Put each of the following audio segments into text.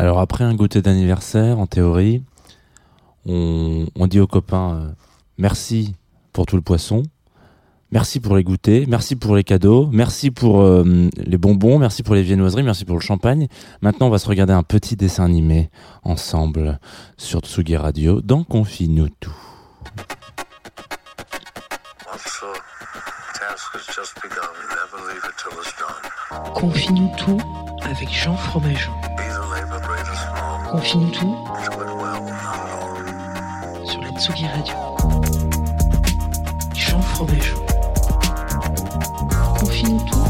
Alors après un goûter d'anniversaire, en théorie, on, dit aux copains euh, merci pour tout le poisson, merci pour les goûters, merci pour les cadeaux, merci pour euh, les bonbons, merci pour les viennoiseries, merci pour le champagne. Maintenant, on va se regarder un petit dessin animé ensemble sur Tsugi Radio dans Confine-nous tout. Confine-nous tout avec Jean Fromageau. Confine-nous tout sur la Tsugi Radio. Jean Fromageau. Confine-nous tout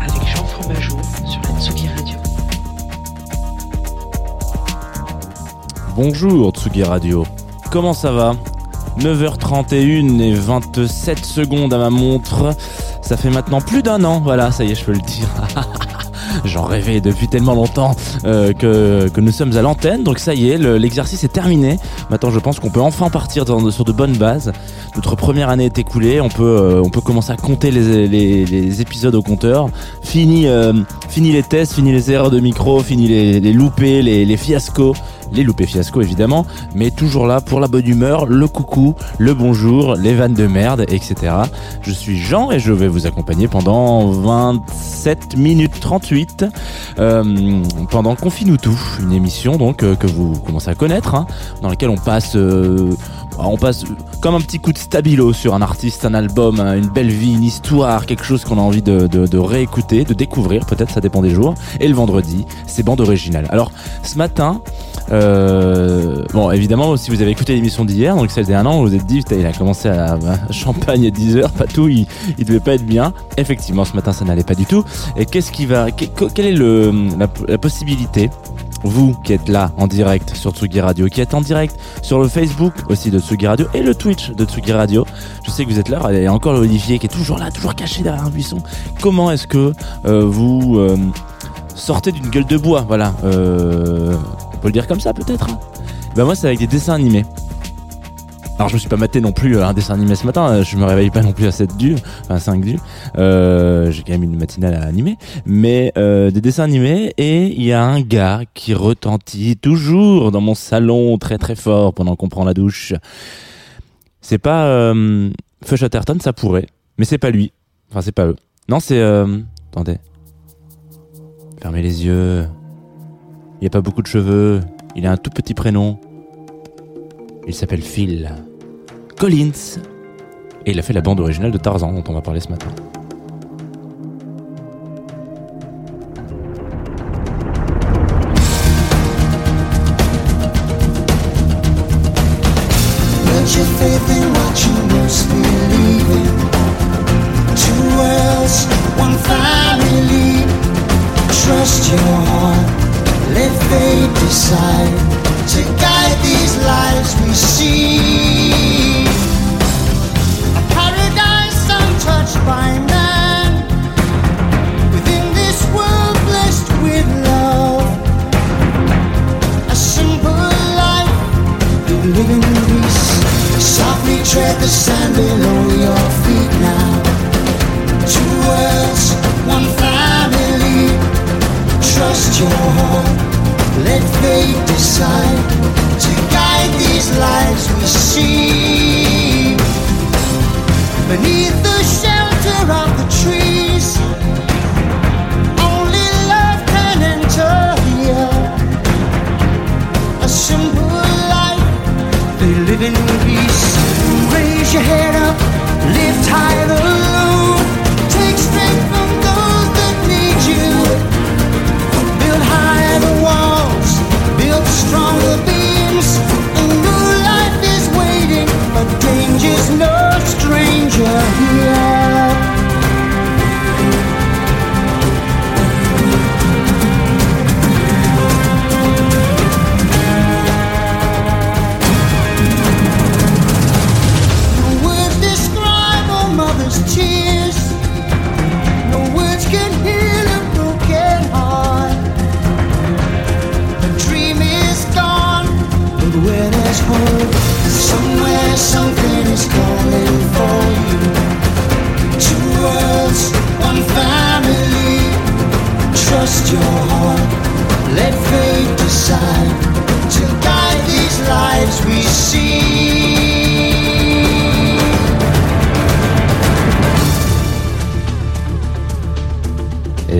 avec Jean Fromageau sur la Tsugi Radio. Bonjour Tsugi Radio, comment ça va? 9h31 et 27 secondes à ma montre. Ça fait maintenant plus d'un an, voilà, ça y est, je peux le dire. J'en rêvais depuis tellement longtemps euh, que, nous sommes à l'antenne, donc ça y est, le- l'exercice est terminé. Maintenant, je pense qu'on peut enfin partir sur de bonnes bases. Notre première année est écoulée, on peut, euh, commencer à compter les, épisodes au compteur. Fini, euh, fini les tests, fini les erreurs de micro, fini les, les loupés, les fiascos les loupés fiasco évidemment, mais toujours là pour la bonne humeur, le coucou, le bonjour, les vannes de merde, etc. Je suis Jean et je vais vous accompagner pendant 27 minutes 38 euh, pendant Confine-nous tout, une émission donc euh, que vous commencez à connaître, hein, dans laquelle on passe... euh, on passe comme un petit coup de stabilo sur un artiste, un album, hein, une belle vie, une histoire, quelque chose qu'on a envie de réécouter, de découvrir, peut-être ça dépend des jours. Et le vendredi, c'est bande originale. Alors ce matin, euh, bon évidemment si vous avez écouté l'émission d'hier, donc celle d'un an, vous vous êtes dit, il a commencé à, champagne à 10h, pas tout, il, devait pas être bien. Effectivement ce matin ça n'allait pas du tout. Et qu'est-ce qui va, que- quelle est la, possibilité vous qui êtes là en direct sur Tsugi Radio, qui êtes en direct sur le Facebook aussi de Tsugi Radio et le Twitch de Tsugi Radio. Je sais que vous êtes là, il y a encore Olivier qui est toujours là, toujours caché derrière un buisson. Comment est-ce que euh, vous euh, sortez d'une gueule de bois Voilà, euh, on peut le dire comme ça peut-être. ben moi c'est avec des dessins animés. Alors je me suis pas maté non plus euh, un dessin animé ce matin, euh, je me réveille pas non plus à 7 du, enfin 5 du. J'ai quand même une matinale à animer, mais euh, des dessins animés et il y a un gars qui retentit toujours dans mon salon très très fort pendant qu'on prend la douche. C'est pas euh, Feu ça pourrait, mais c'est pas lui. Enfin c'est pas eux. Non c'est attendez. Fermez les yeux. Il a pas beaucoup de cheveux. Il a un tout petit prénom. Il s'appelle Phil Collins. Et il a fait la bande originale de Tarzan dont on va parler ce matin.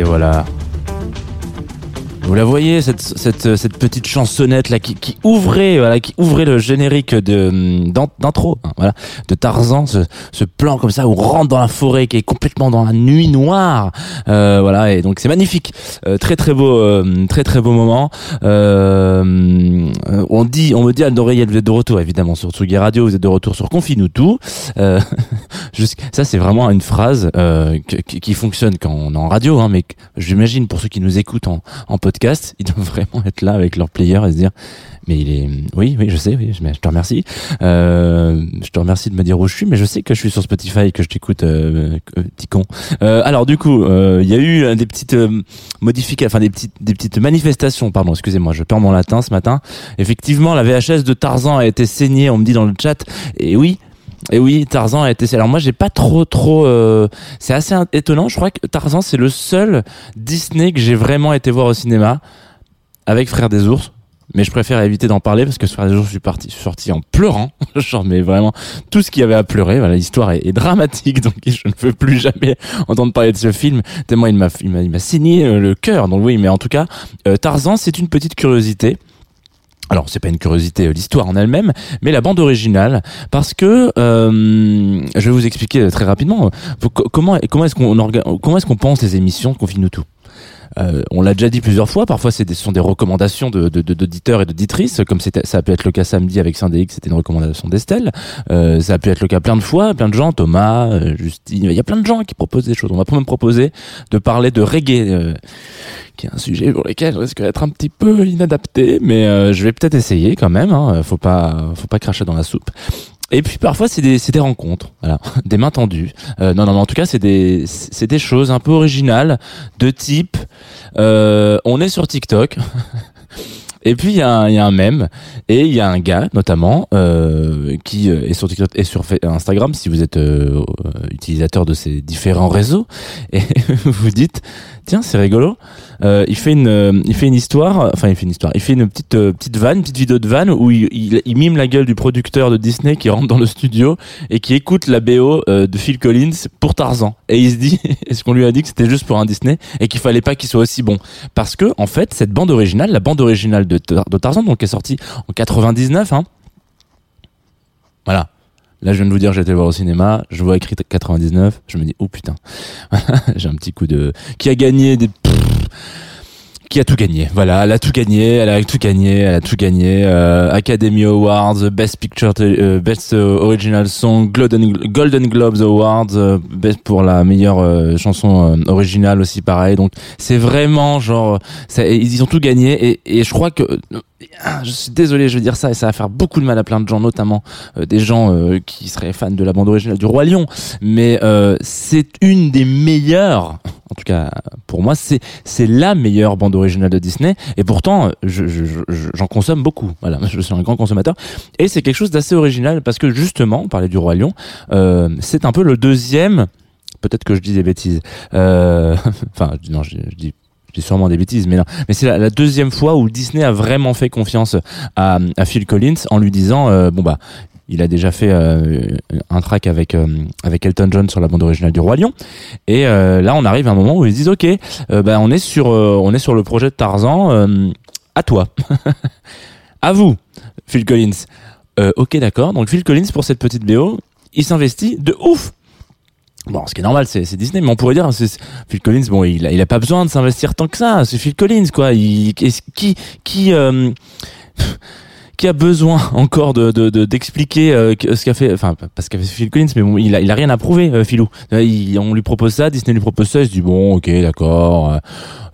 Et voilà. Vous la voyez cette, cette, cette petite chansonnette là qui, qui ouvrait voilà qui ouvrait le générique de d'in- d'intro hein, voilà de Tarzan ce, ce plan comme ça où on rentre dans la forêt qui est complètement dans la nuit noire euh, voilà et donc c'est magnifique. Euh, très très beau euh, très très beau moment. Euh, euh, on dit on me dit à l'oreille vous êtes de retour évidemment sur Tsugi Radio vous êtes de retour sur Confine-nous tout. Euh, ça c'est vraiment une phrase euh, qui, qui fonctionne quand on est en radio hein, mais j'imagine pour ceux qui nous écoutent en, en podcast ils doivent vraiment être là avec leur player et se dire mais il est oui oui je sais oui je, te remercie. Euh, je te remercie de me dire où je suis mais je sais que je suis sur Spotify et que je t'écoute euh, euh, petit con. Euh, alors du coup euh, il y a eu euh, des petites modifications enfin des petites des petites manifestations pardon excusez-moi je perds mon latin ce matin. Effectivement la VHS de Tarzan a été saignée on me dit dans le chat. Et oui et oui, Tarzan a été. Alors moi, j'ai pas trop, trop. euh, C'est assez étonnant. Je crois que Tarzan, c'est le seul Disney que j'ai vraiment été voir au cinéma avec Frères des ours. Mais je préfère éviter d'en parler parce que Frères des ours, je suis parti, je suis sorti en pleurant. Genre, mais vraiment tout ce qu'il y avait à pleurer. Voilà, l'histoire est, est dramatique, donc je ne veux plus jamais entendre parler de ce film. Tellement il m'a, il m'a, signé euh, le cœur. Donc oui, mais en tout cas, euh, Tarzan, c'est une petite curiosité. Alors c'est pas une curiosité euh, l'histoire en elle-même, mais la bande originale, parce que euh, je vais vous expliquer euh, très rapidement comment comment est-ce qu'on qu'on pense les émissions de Confine-nous tout? Euh, on l'a déjà dit plusieurs fois. Parfois, des, ce sont des recommandations de, de, de- d'auditeurs et d'auditrices, comme ça a pu être le cas samedi avec Syndéix, c'était une recommandation d'Estelle. Euh, ça a pu être le cas plein de fois, plein de gens, Thomas, euh, Justine. Il y a plein de gens qui proposent des choses. On va même proposer de parler de reggae, euh, qui est un sujet pour lequel je risque d'être un petit peu inadapté, mais euh, je vais peut-être essayer quand même. Hein. Faut pas, faut pas cracher dans la soupe. Et puis parfois c'est des c'est des rencontres, voilà, des mains tendues. Euh, non non mais en tout cas c'est des c'est des choses un peu originales de type euh, on est sur TikTok. Et puis il y, a un- y un mème et il y a un gars notamment euh, qui euh, est sur TikTok et sur Instagram si vous êtes euh, utilisateur de ces différents réseaux et vous dites tiens c'est rigolo. Euh, il fait une euh, il fait une histoire enfin il fait une histoire. Il fait une petite euh, petite vanne petite vidéo de vanne où il, mime la gueule du producteur de Disney qui rentre dans le studio et qui écoute la BO de Phil Collins pour Tarzan. Et il se dit est-ce qu'on lui a dit que c'était juste pour un Disney et qu'il fallait pas qu'il soit aussi bon? Parce que en fait cette bande originale la bande originale de, de Tarzan donc qui est sortie en 99 hein. Voilà Là, je viens de vous dire, le voir au cinéma, je vois écrit 99, je me dis, oh putain, j'ai un petit coup de... Qui a gagné des... qui a tout gagné. Voilà, elle a tout gagné, elle a tout gagné, elle a tout gagné. Euh, Academy Awards, Best Picture, euh, Best euh, Original Song, Golden, Golden Globes Awards, euh, Best pour la meilleure euh, chanson euh, originale aussi pareil. Donc c'est vraiment genre, ça, ils ont tout gagné et, et je crois que je suis désolé, je veux dire ça et ça va faire beaucoup de mal à plein de gens, notamment euh, des gens euh, qui seraient fans de la bande originale du Roi Lion. Mais euh, c'est une des meilleures, en tout cas pour moi, c'est c'est la meilleure bande originale de Disney. Et pourtant, je- je- je- j'en consomme beaucoup. Voilà, je suis un grand consommateur. Et c'est quelque chose d'assez original parce que justement, on parlait du Roi Lion, euh, c'est un peu le deuxième. Peut-être que je dis des bêtises. Euh, enfin, non, je, dis sûrement des bêtises, mais non. Mais c'est la, la deuxième fois où Disney a vraiment fait confiance à, à Phil Collins en lui disant, euh, bon bah, il a déjà fait euh, un track avec euh, avec Elton John sur la bande originale du Roi Lion, et euh, là on arrive à un moment où ils se disent, ok, bah on est sur on est sur le projet de Tarzan, à toi, à vous, Phil Collins. Ok d'accord. Donc Phil Collins pour cette petite BO, il s'investit de ouf. Bon, ce qui est normal, c'est Disney, mais on pourrait dire, c'est Phil Collins. Bon, il a, pas besoin de s'investir tant que ça. C'est Phil Collins, quoi. Qui, qui, qui a besoin encore de de- de- d'expliquer euh, ce qu'a fait, enfin pas ce qu'a fait Phil Collins, mais bon, il a, il a rien à prouver, euh, Philou. Euh, il- on lui propose ça, Disney lui propose ça, il se dit bon, ok, d'accord.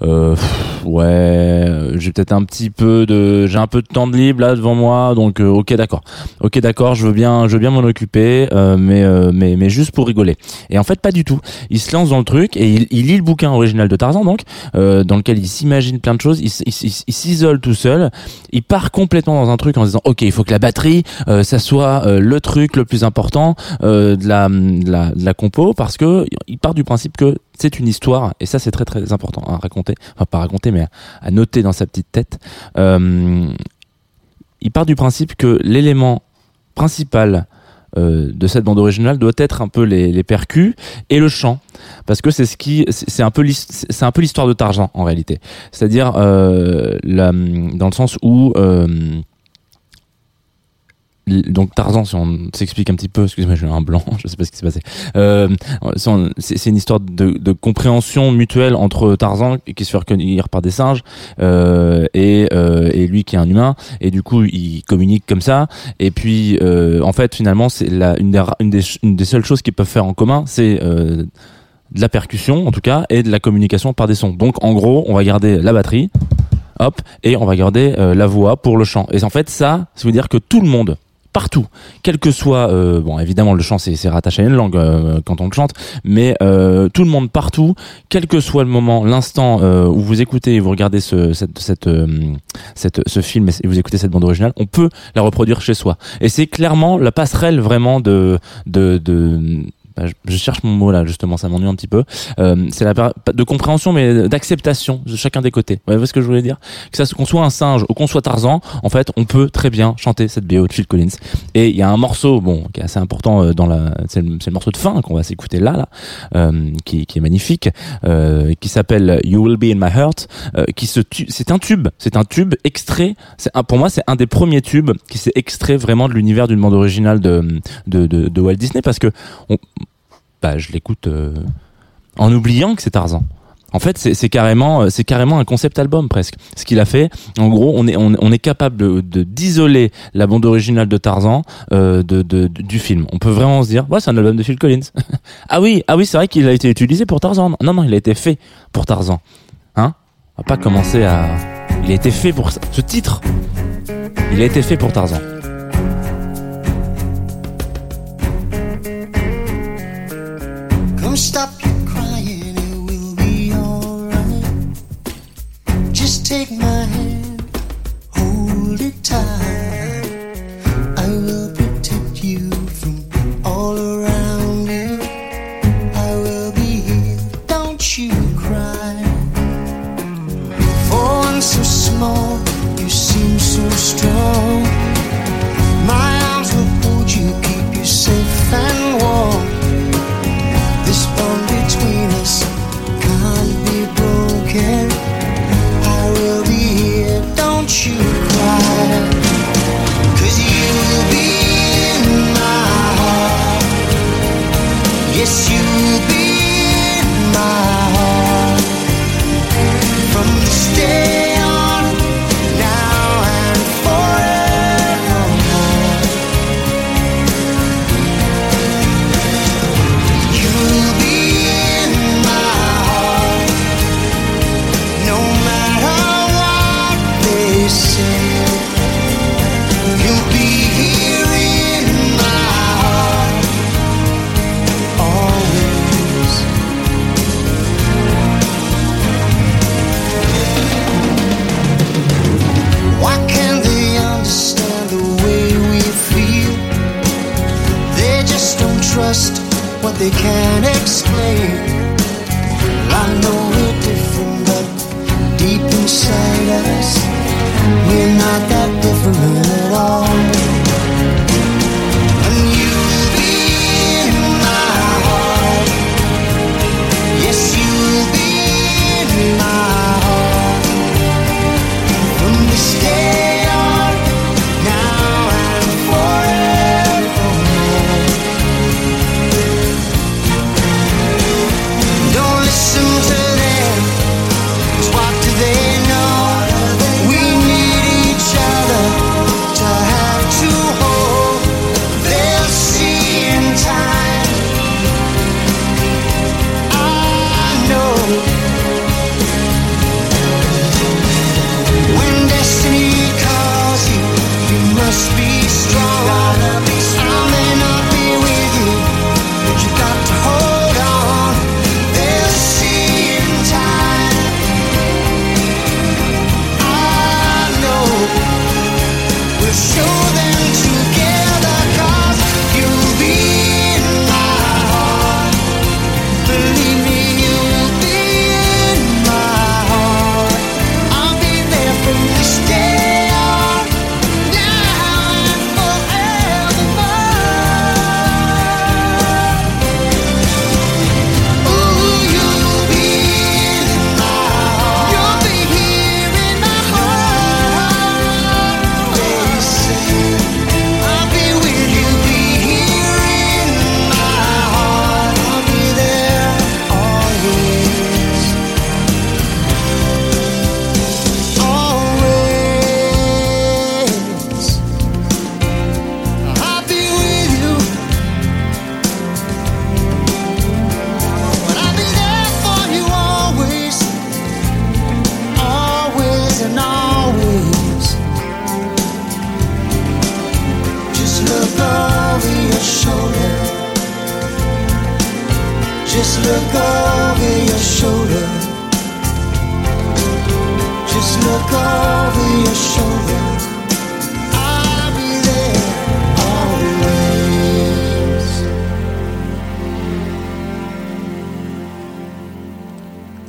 Euh, pff, ouais, j'ai peut-être un petit peu de, j'ai un peu de temps de libre là devant moi, donc euh, ok, d'accord, ok, d'accord, je veux bien, je veux bien m'en occuper, euh, mais mais mais juste pour rigoler. Et en fait, pas du tout. Il se lance dans le truc et il, il lit le bouquin original de Tarzan, donc dans lequel il s'imagine plein de choses. Il, s'isole tout seul. Il part complètement dans un truc en disant ok, il faut que la batterie, ça soit le truc le plus important de la de la de la compo parce que il part du principe que c'est une histoire, et ça c'est très très important à raconter, enfin pas raconter, mais à, noter dans sa petite tête. Euh, il part du principe que l'élément principal euh, de cette bande originale doit être un peu les, percus et le chant. Parce que c'est ce qui c'est un peu c'est un peu l'histoire de Tarzan en réalité. C'est-à-dire euh, dans le sens où donc Tarzan, si on s'explique un petit peu, excusez-moi, j'ai un blanc, je sais pas ce qui s'est passé. Euh, c'est une histoire de, de compréhension mutuelle entre Tarzan qui se fait recueillir par des singes euh, et, euh, et lui qui est un humain, et du coup ils communiquent comme ça. Et puis euh, en fait finalement c'est une des, une des une des seules choses qu'ils peuvent faire en commun, c'est euh, de la percussion en tout cas et de la communication par des sons. Donc en gros on va garder la batterie, hop, et on va garder euh, la voix pour le chant. Et en fait ça, ça veut dire que tout le monde partout, quel que soit, euh, bon évidemment le chant c'est rattaché à une langue euh, quand on le chante, mais euh, tout le monde partout, quel que soit le moment, l'instant euh, où vous écoutez et vous regardez ce, film et vous écoutez cette bande originale, on peut la reproduire chez soi. Et c'est clairement la passerelle vraiment de, je- je cherche mon mot là justement, ça m'ennuie un petit peu. Euh, c'est la de compréhension mais d'acceptation de chacun des côtés. Vous voyez ce que je voulais dire? Que ça qu'on soit un singe ou qu'on soit Tarzan, en fait, on peut très bien chanter cette BO de Phil Collins. Et il y a un morceau, bon, qui est assez important euh, dans la, c'est le, morceau de fin qu'on va s'écouter là, là, euh, qui, qui est magnifique, euh, qui s'appelle You Will Be in My Heart, euh, qui se, c'est un tube, c'est un tube extrait. C'est pour moi, c'est un des premiers tubes qui s'est extrait vraiment de l'univers d'une bande originale de, de, de, de Walt Disney parce que on, bah, je l'écoute euh, en oubliant que c'est Tarzan. En fait, c'est c'est carrément, euh, c'est carrément un concept album presque. Ce qu'il a fait, en gros, on est, capable d'isoler la bande originale de Tarzan euh, du film. On peut vraiment se dire, ouais, c'est un album de Phil Collins. ah oui, ah oui, c'est vrai qu'il a été utilisé pour Tarzan. Non, non, il a été fait pour Tarzan. Hein? On va pas commencer à. Il a été fait pour. Ce titre, il a été fait pour Tarzan. Stop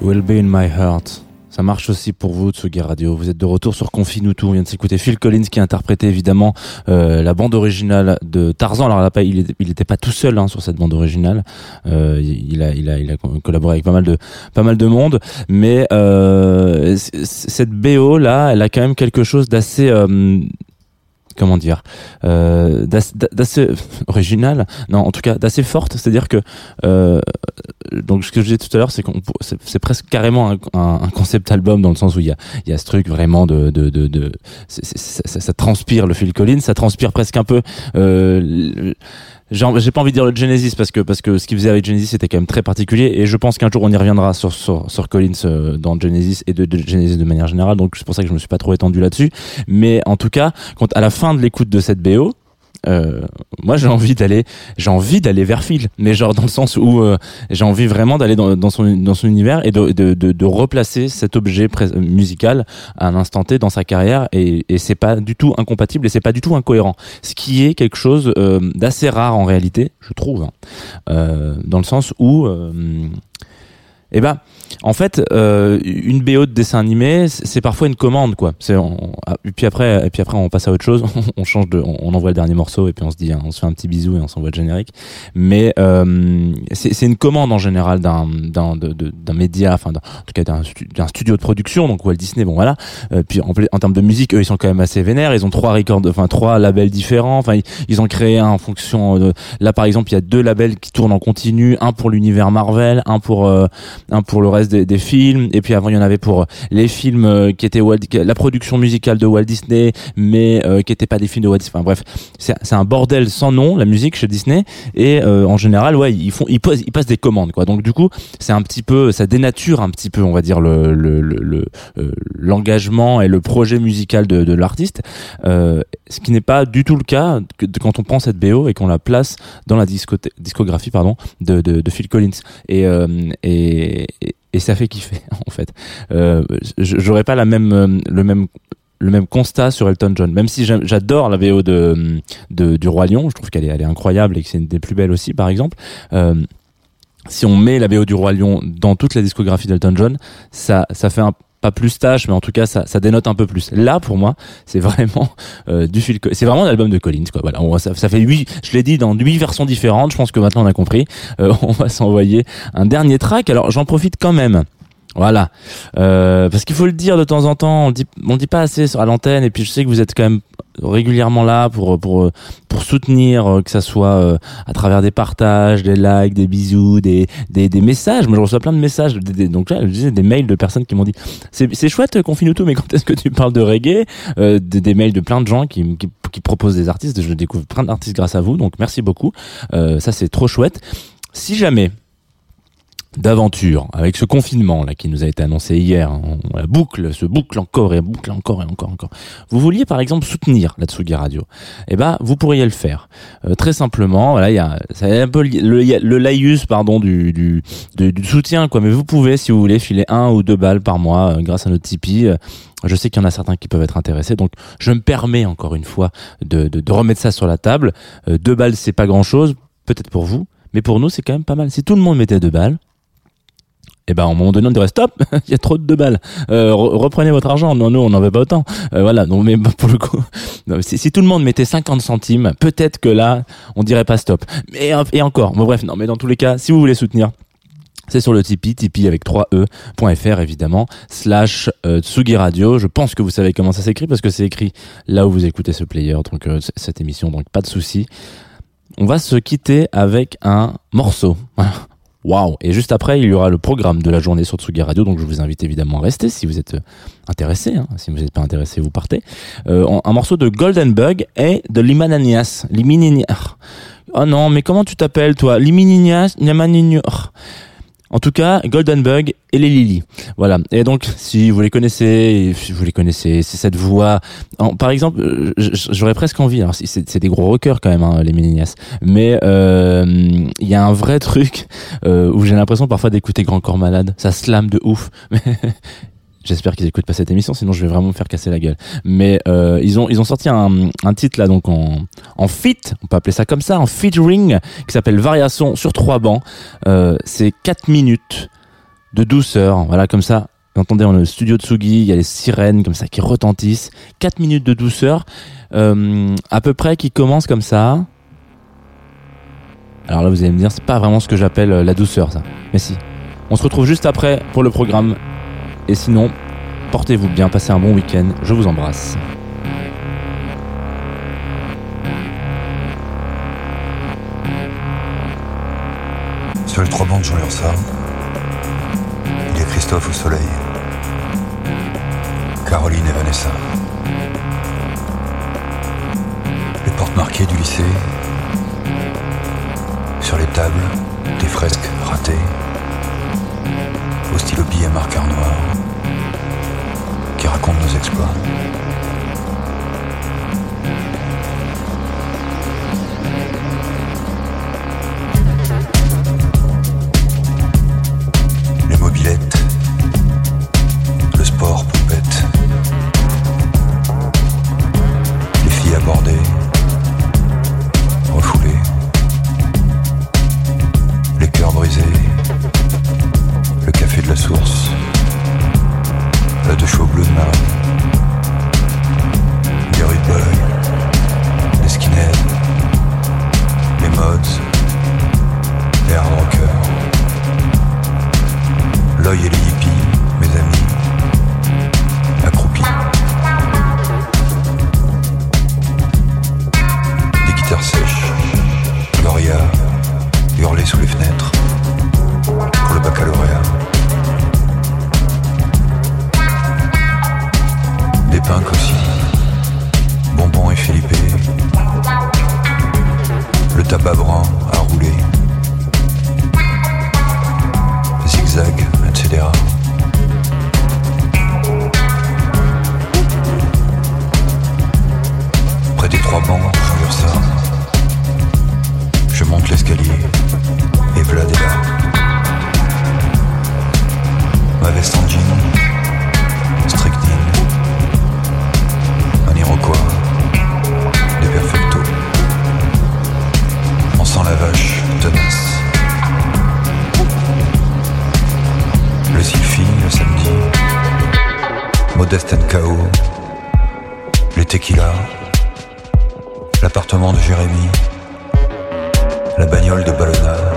Will be in my heart. Ça marche aussi pour vous, Tsugi Radio. Vous êtes de retour sur Confinutu. On vient de s'écouter Phil Collins qui a interprété évidemment euh, la bande originale de Tarzan. Alors là, il n'était pas tout seul hein, sur cette bande originale. Euh, il, a, il, a, il a collaboré avec pas mal de, pas mal de monde. Mais euh, cette BO là, elle a quand même quelque chose d'assez... comment dire euh, d'assez d'assez original non en tout cas d'assez forte. C'est à dire que euh, donc ce que je disais tout à l'heure c'est qu'on c'est presque carrément un, un- concept album dans le sens où il y a il y a ce truc vraiment de de de, de ça, ça- transpire le Phil Collins ça transpire presque un peu euh, j'ai pas envie de dire le Genesis parce que parce que ce qu'il faisait avec Genesis c'était quand même très particulier et je pense qu'un jour on y reviendra sur sur, sur Collins euh, dans Genesis et de, de Genesis de manière générale. Donc c'est pour ça que je me suis pas trop étendu là-dessus. Mais en tout cas quand à la fin de l'écoute de cette BO euh, moi j'ai envie d'aller j'ai envie d'aller vers Phil mais genre dans le sens où euh, j'ai envie vraiment d'aller dans, son dans son univers et de de, de, de replacer cet objet musical à un instant T dans sa carrière et, et c'est pas du tout incompatible et c'est pas du tout incohérent ce qui est quelque chose euh, d'assez rare en réalité je trouve hein. Euh, dans le sens où euh, eh ben, en fait, euh, une BO de dessin animé, c'est parfois une commande, quoi. C'est ah, et puis après, et puis après, on passe à autre chose. on change de, on, envoie le dernier morceau et puis on se dit, hein, on se fait un petit bisou et on s'envoie le générique. Mais euh, c'est une commande en général d'un d'un média, enfin, en tout cas d'un stu- d'un studio de production. Donc Walt Disney, bon voilà. Euh, puis en, en termes de musique, eux, ils sont quand même assez vénères. Ils ont trois records, enfin trois labels différents. Enfin, ils, ils ont créé un en fonction. De, là, par exemple, il y a deux labels qui tournent en continu, un pour l'univers Marvel, un pour euh, un pour le reste des, des films. Et puis avant il y en avait pour les films euh, qui étaient Walt, la production musicale de Walt Disney mais euh, qui étaient pas des films de Walt Disney. Enfin bref c'est un bordel sans nom la musique chez Disney. Et euh, en général ouais ils font ils posent ils passent des commandes quoi. Donc du coup c'est un petit peu ça dénature un petit peu on va dire le le le le, euh, l'engagement et le projet musical de, de l'artiste. Euh, ce qui n'est pas du tout le cas que, de- quand on prend cette BO et qu'on la place dans la discographie pardon de, de, Phil Collins. Et, euh, et, ça fait kiffer en fait. Euh, J'aurais pas la même euh, le même le même constat sur Elton John, même si j'adore la VO de, de du roi Lion, je trouve qu'elle est, elle est incroyable et que c'est une des plus belles aussi par exemple. Euh, si on met la BO du roi Lion dans toute la discographie d'Elton John, ça ça fait un pas plus tâche, mais en tout cas ça, ça dénote un peu plus. Là, pour moi, c'est vraiment euh, du Co- c'est vraiment un album de Collins, quoi. Voilà, ça, fait huit, je l'ai dit, dans huit versions différentes. Je pense que maintenant on a compris. Euh, on va s'envoyer un dernier track. Alors j'en profite quand même. Voilà, Euh, parce qu'il faut le dire de temps en temps. On dit, on dit pas assez à l'antenne. Et puis je sais que vous êtes quand même régulièrement là pour pour pour soutenir euh, que ça soit euh, à travers des partages, des likes, des bisous, des des, des messages. Moi je reçois plein de messages. des- des- donc là je disais des mails de personnes qui m'ont dit c'est c'est chouette confine tout, mais quand est-ce que tu parles de reggae Euh, des, des mails de plein de gens qui, qui qui proposent des artistes. Je découvre plein d'artistes grâce à vous. Donc merci beaucoup. Euh, ça c'est trop chouette. Si jamais d'aventure avec ce confinement là qui nous a été annoncé hier. On la boucle se boucle encore et boucle encore et encore encore. Vous vouliez par exemple soutenir la Tsugi Radio. Eh ben vous pourriez le faire. Euh, très simplement voilà il y a c'est un peu le, le laïus pardon du, du, du du soutien quoi. Mais vous pouvez si vous voulez filer un ou deux balles par mois euh, grâce à notre Tipeee. Euh, je sais qu'il y en a certains qui peuvent être intéressés, donc je me permets encore une fois de, de, de remettre ça sur la table. Euh, deux balles, c'est pas grand-chose, peut-être pour vous, mais pour nous, c'est quand même pas mal. Si tout le monde mettait deux balles, eh ben, un moment donné, on dirait stop, il y a trop de deux balles. Euh, re- reprenez votre argent. Non, nous, on n'en veut pas autant. Euh, voilà. Donc, mais pour le coup, non, si, tout le monde mettait 50 centimes, peut-être que là, on dirait pas stop. Mais et encore. Bon, bref, non. Mais dans tous les cas, si vous voulez soutenir. C'est sur le Tipeee, Tipeee avec 3e.fr évidemment, slash euh, Tsugi Radio. Je pense que vous savez comment ça s'écrit parce que c'est écrit là où vous écoutez ce player, donc euh, cette émission, donc pas de souci. On va se quitter avec un morceau. Voilà. Waouh Et juste après, il y aura le programme de la journée sur Tsugi Radio, donc je vous invite évidemment à rester si vous êtes euh, intéressé. Hein. Si vous n'êtes pas intéressé, vous partez. Euh, un morceau de Golden Bug et de Limananias. Limininias. Oh non, mais comment tu t'appelles toi? Limininias Limaninias. En tout cas, Golden Bug et les Lily. Voilà. Et donc, si vous les connaissez, si vous les connaissez, c'est cette voix. par exemple, euh, j'aurais presque envie. Alors, c'est des gros rockers quand même, hein, les Mélinias. Mais euh, il y a un vrai truc euh, où j'ai l'impression parfois d'écouter Grand Corps Malade. Ça slame de ouf. J'espère qu'ils écoutent pas cette émission, sinon je vais vraiment me faire casser la gueule. Mais euh, ils ont ils ont sorti un, un titre là donc en en fit, on peut appeler ça comme ça, en featuring qui s'appelle Variation sur trois bancs. Euh, c'est 4 minutes de douceur, voilà comme ça. Vous entendez dans le studio de Sugi, il y a les sirènes comme ça qui retentissent. 4 minutes de douceur, euh, à peu près qui commence comme ça. Alors là vous allez me dire c'est pas vraiment ce que j'appelle la douceur ça. Mais si. On se retrouve juste après pour le programme. Et sinon, portez-vous bien, passez un bon week-end. Je vous embrasse. Sur les trois bancs de Jean il y a Christophe au soleil, Caroline et Vanessa. Les portes marquées du lycée, sur les tables, des fresques ratées, au stylo qui racontent vache tenace. Le Sylphie, le samedi. Modeste NKO. Les tequilas. L'appartement de Jérémy. La bagnole de Ballona.